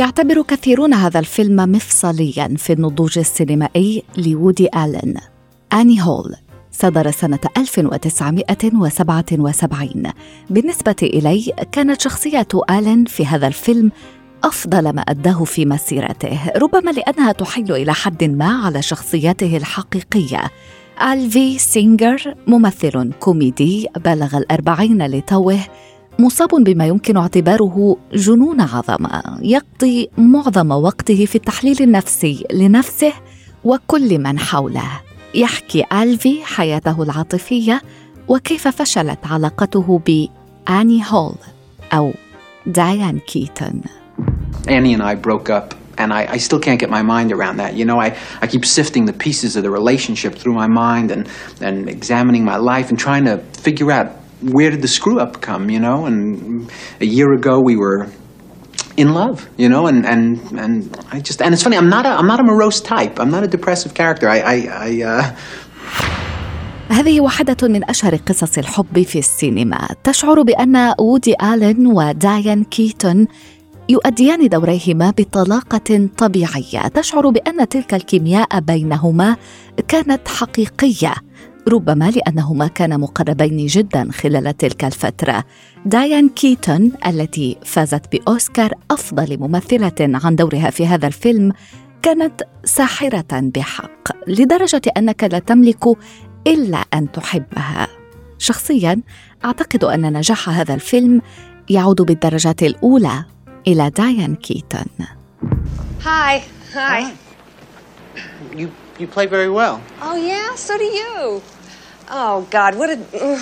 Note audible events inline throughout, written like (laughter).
يعتبر كثيرون هذا الفيلم مفصليا في النضوج السينمائي لوودي آلن. آني هول صدر سنة 1977 بالنسبة إلي كانت شخصية آلن في هذا الفيلم أفضل ما أداه في مسيرته ربما لأنها تحيل إلى حد ما على شخصيته الحقيقية. ألفي سينجر ممثل كوميدي بلغ الأربعين لتوه مصاب بما يمكن اعتباره جنون عظمه يقضي معظم وقته في التحليل النفسي لنفسه وكل من حوله يحكي الفي حياته العاطفيه وكيف فشلت علاقته باني هول أو دايان كيتون Annie and I broke up and I, I, still can't get my mind around that. You know, I, I keep sifting the pieces of the relationship through my mind and, and examining my life and trying to figure out where did the screw up come, you know? And a year ago we were in love, you know, and, and, and I just, and it's funny, I'm not a, I'm not a morose type. I'm not a depressive character. I, I, I uh... هذه واحدة من أشهر قصص الحب في السينما تشعر بأن وودي آلن ودايان كيتون يؤديان دوريهما بطلاقة طبيعية تشعر بأن تلك الكيمياء بينهما كانت حقيقية ربما لأنهما كانا مقربين جدا خلال تلك الفترة دايان كيتون التي فازت بأوسكار أفضل ممثلة عن دورها في هذا الفيلم كانت ساحرة بحق لدرجة أنك لا تملك إلا أن تحبها شخصيا أعتقد أن نجاح هذا الفيلم يعود بالدرجة الأولى إلى دايان كيتون Hi. Hi. You you play very well. Oh yeah, so do you. Oh God, what a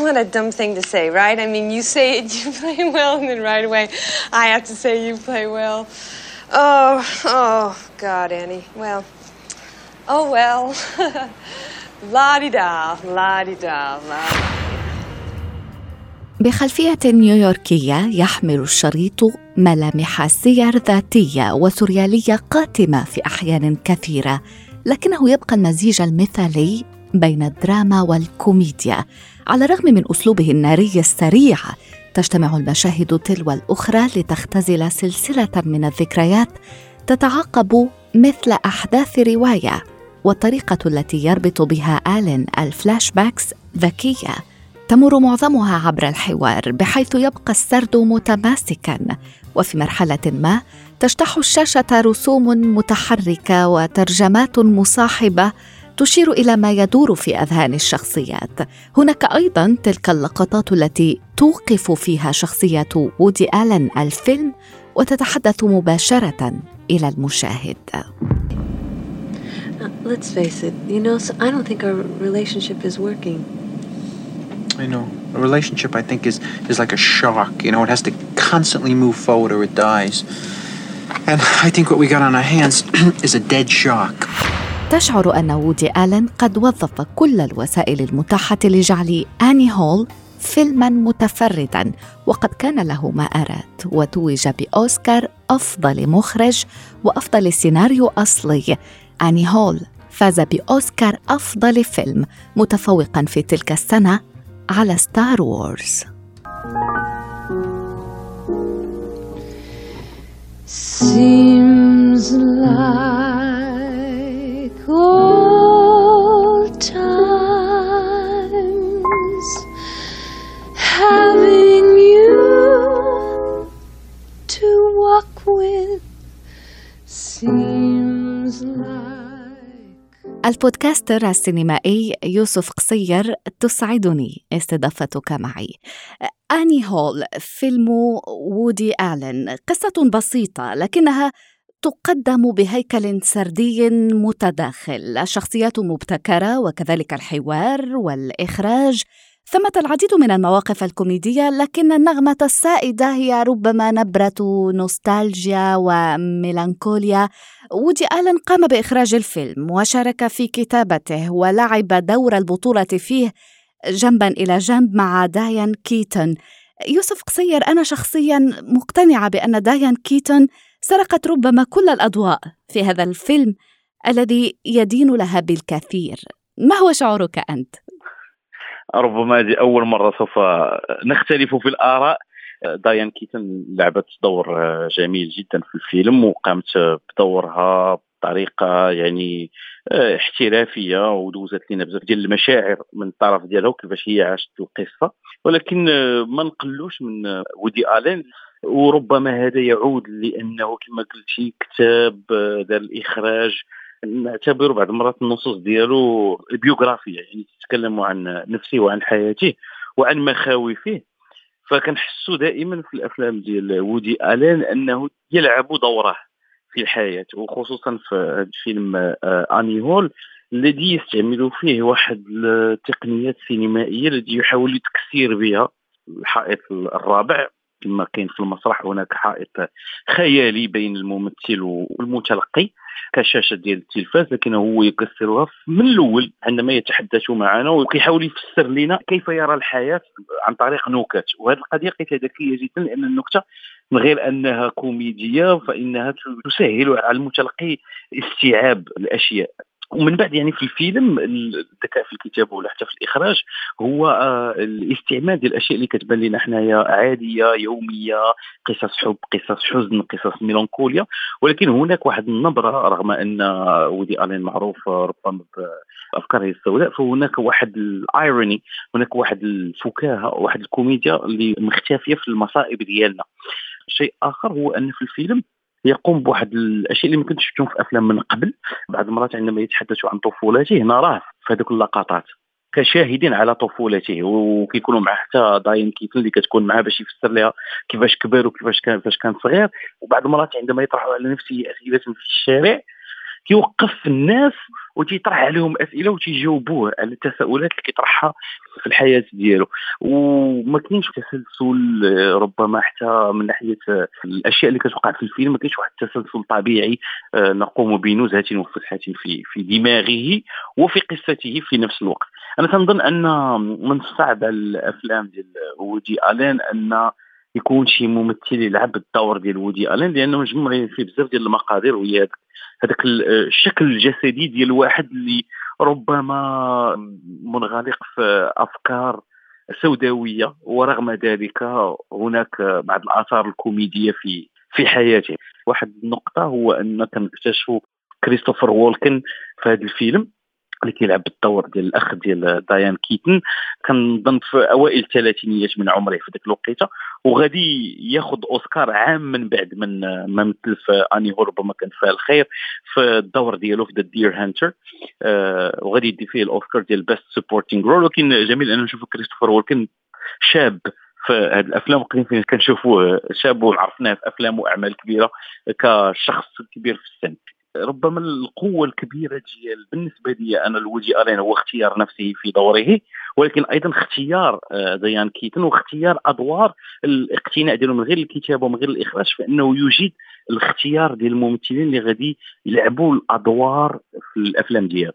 what a dumb thing to say, right? I mean, you say it, you play well, and then right away, I have to say you play well. Oh, oh God, Annie. Well, oh well. la di da, la di da, la. بخلفية نيويوركية يحمل الشريط ملامح سير ذاتية وسريالية قاتمة في أحيان كثيرة لكنه يبقى المزيج المثالي بين الدراما والكوميديا على الرغم من أسلوبه الناري السريع. تجتمع المشاهد تلو الأخرى لتختزل سلسلة من الذكريات تتعاقب مثل أحداث رواية والطريقة التي يربط بها الين ال flashbacks ذكية. تمر معظمها عبر الحوار بحيث يبقى السرد متماسكا. وفي مرحلة ما تجتاح الشاشة رسوم متحركة وترجمات مصاحبة تشير إلى ما يدور في أذهان الشخصيات هناك أيضا تلك اللقطات التي توقف فيها شخصيه وودي آلن الفيلم وتتحدث مباشرة إلى المشاهد Let's face it, you know, I don't think our relationship is working. I know. A relationship, I think, is is like a shark. You know, it has to constantly move forward or it dies. And I think what we got on our hands (clears throat) is a dead shark. تشعر أن وودي آلن قد وظف كل الوسائل المتاحة لجعل آني هول فيلما متفردا وقد كان له ما أراد وتوج بأوسكار أفضل مخرج وأفضل سيناريو أصلي آني هول فاز بأوسكار أفضل فيلم متفوقا في تلك السنة على Star Wars Seems like old times having you to walk with seems like البودكاستر السينمائي يوسف قصير تسعدني استضافتك معي آني هول فيلم وودي آلن. قصة بسيطة لكنها تقدم بهيكل سردي متداخل. الشخصيات مبتكرة وكذلك الحوار والإخراج. ثمة العديد من المواقف الكوميدية لكن النغمة السائدة هي ربما نبرة نوستالجيا وميلانكوليا. وودي آلن قام بإخراج الفيلم وشارك في كتابته ولعب دور البطولة فيه جنبا إلى جنب مع دايان كيتون. يوسف قصير أنا شخصيا مقتنعة بأن دايان كيتون سرقت ربما كل الأضواء في هذا الفيلم الذي يدين لها بالكثير. ما هو شعورك أنت؟ ربما هذه أول مرة سوف نختلف في الآراء. دايان كيتن لعبت دور جميل جدا في الفيلم وقامت بدورها بطريقة يعني احترافية ودوزت لنا بزاف ديال المشاعر من الطرف ديالها وكيفاش هي عاشت القصة. ولكن ما نقلوش من ودي آلين. وربما هذا يعود لأنه كما قلتي كتاب دار الإخراج. نعتبر بعض المرات النصوص ديالو بيوغرافية يعني تتكلم عن نفسه وعن حياته وعن مخاوفه فكنحسوا دائما في الأفلام ديال وودي آلين أنه يلعب دوره. في الحياة وخصوصا في الفيلم اني هول الذي يستعمل فيه واحد التقنيات السينمائية التي يحاول تكسير بها الحائط الرابع كما كاين في المسرح هناك حائط خيالي بين الممثل والمتلقي كشاشة ديال التلفاز لكن هو يكسرها من الأول عندما يتحدث معنا وكيحاول يفسر لنا كيف يرى الحياة عن طريق نكت. وهذه القضية لقيتها ذكيه جدا لأن النكتة من غير أنها كوميدية فإنها تسهل على المتلقي استيعاب الأشياء. ومن بعد يعني في الفيلم الذكاء في الكتابه ولا حتى في الإخراج هو آه، الاستعمال ديال الأشياء اللي كتبان لنا حنايا عادية يومية قصص حب قصص حزن قصص ميلانكوليا. ولكن هناك واحد النبرة رغم أن ودي آلين معروف ربما بأفكاره السوداء فهناك واحد الإيروني هناك واحد الفكاهة واحد الكوميديا اللي مختفية في المصائب ديالنا. شيء آخر هو أن في الفيلم يقوم بواحد الأشياء اللي ما كنتش شفتهم في أفلام من قبل. بعض المرات عندما يتحدث عن طفولته نراه في هذوك اللقطات. كشاهدين على طفولته وكيكونوا معه حتى داين كيفن اللي كتكون معاه باش يفسر لها كيفاش كبر وكيفاش كان فاش كان صغير. وبعض المرات عندما يطرحوا على نفسه أسئلة في الشارع كيوقف الناس وتيطرح عليهم أسئلة وتيجاوبوه على التساؤلات اللي كيطرحها في الحياة ديالو. وما كاينش تسلسل ربما حتى من ناحية الأشياء اللي كتوقع في الفيلم ما كاينش واحد التسلسل طبيعي آه، نقوم بنزهة وفسحة في في دماغه وفي قصته في نفس الوقت. أنا تنظن أن من الصعب على الأفلام ديال وودي آلين أن يكون شي ممثل يلعب الدور ديال وودي آلين لأنه مجموع فيه بزاف ديال المقادير وهي الشكل الجسدي ديال الواحد اللي ربما منغلق في أفكار سوداوية ورغم ذلك هناك بعض الآثار الكوميدية في في حياته. واحد النقطة هو أن كنكتشفوا كريستوفر وولكن في هذا الفيلم. اللي كيلعب بالدور ديال الأخ ديال دايان كيتن كنظن في أوائل الثلاثينيات من عمره في ذاك الوقيتة. وغادي ياخذ أوسكار عام من بعد من ما مثل في اني ربما كان فيها الخير في الدور ديالو في The Deer Hunter آه وغادي يدي فيه الأوسكار ديال best supporting role ولكن جميل ان نشوف كريستوفر وولكن شاب في هذه الأفلام. قليل كنشوفوه شاب وعرفناه في أفلام وأعمال كبيرة كشخص كبير في السن. ربما القوة الكبيرة ديال بالنسبة لي أنا لوودي ألين هو اختيار نفسه في دوره ولكن أيضا اختيار آه، ديان كيتن واختيار أدوار الاقتناء ديالو من غير الكتابة ومن غير الإخراج فإنه يجيد الاختيار ديال الممثلين اللي غادي يلعبوا الأدوار في الأفلام ديالو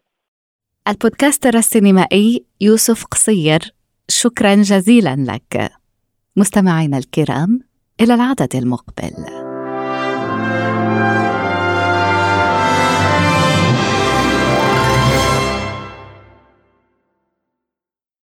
البودكاستر السينمائي يوسف قصير شكرا جزيلا لك. مستمعينا الكرام إلى العدد المقبل.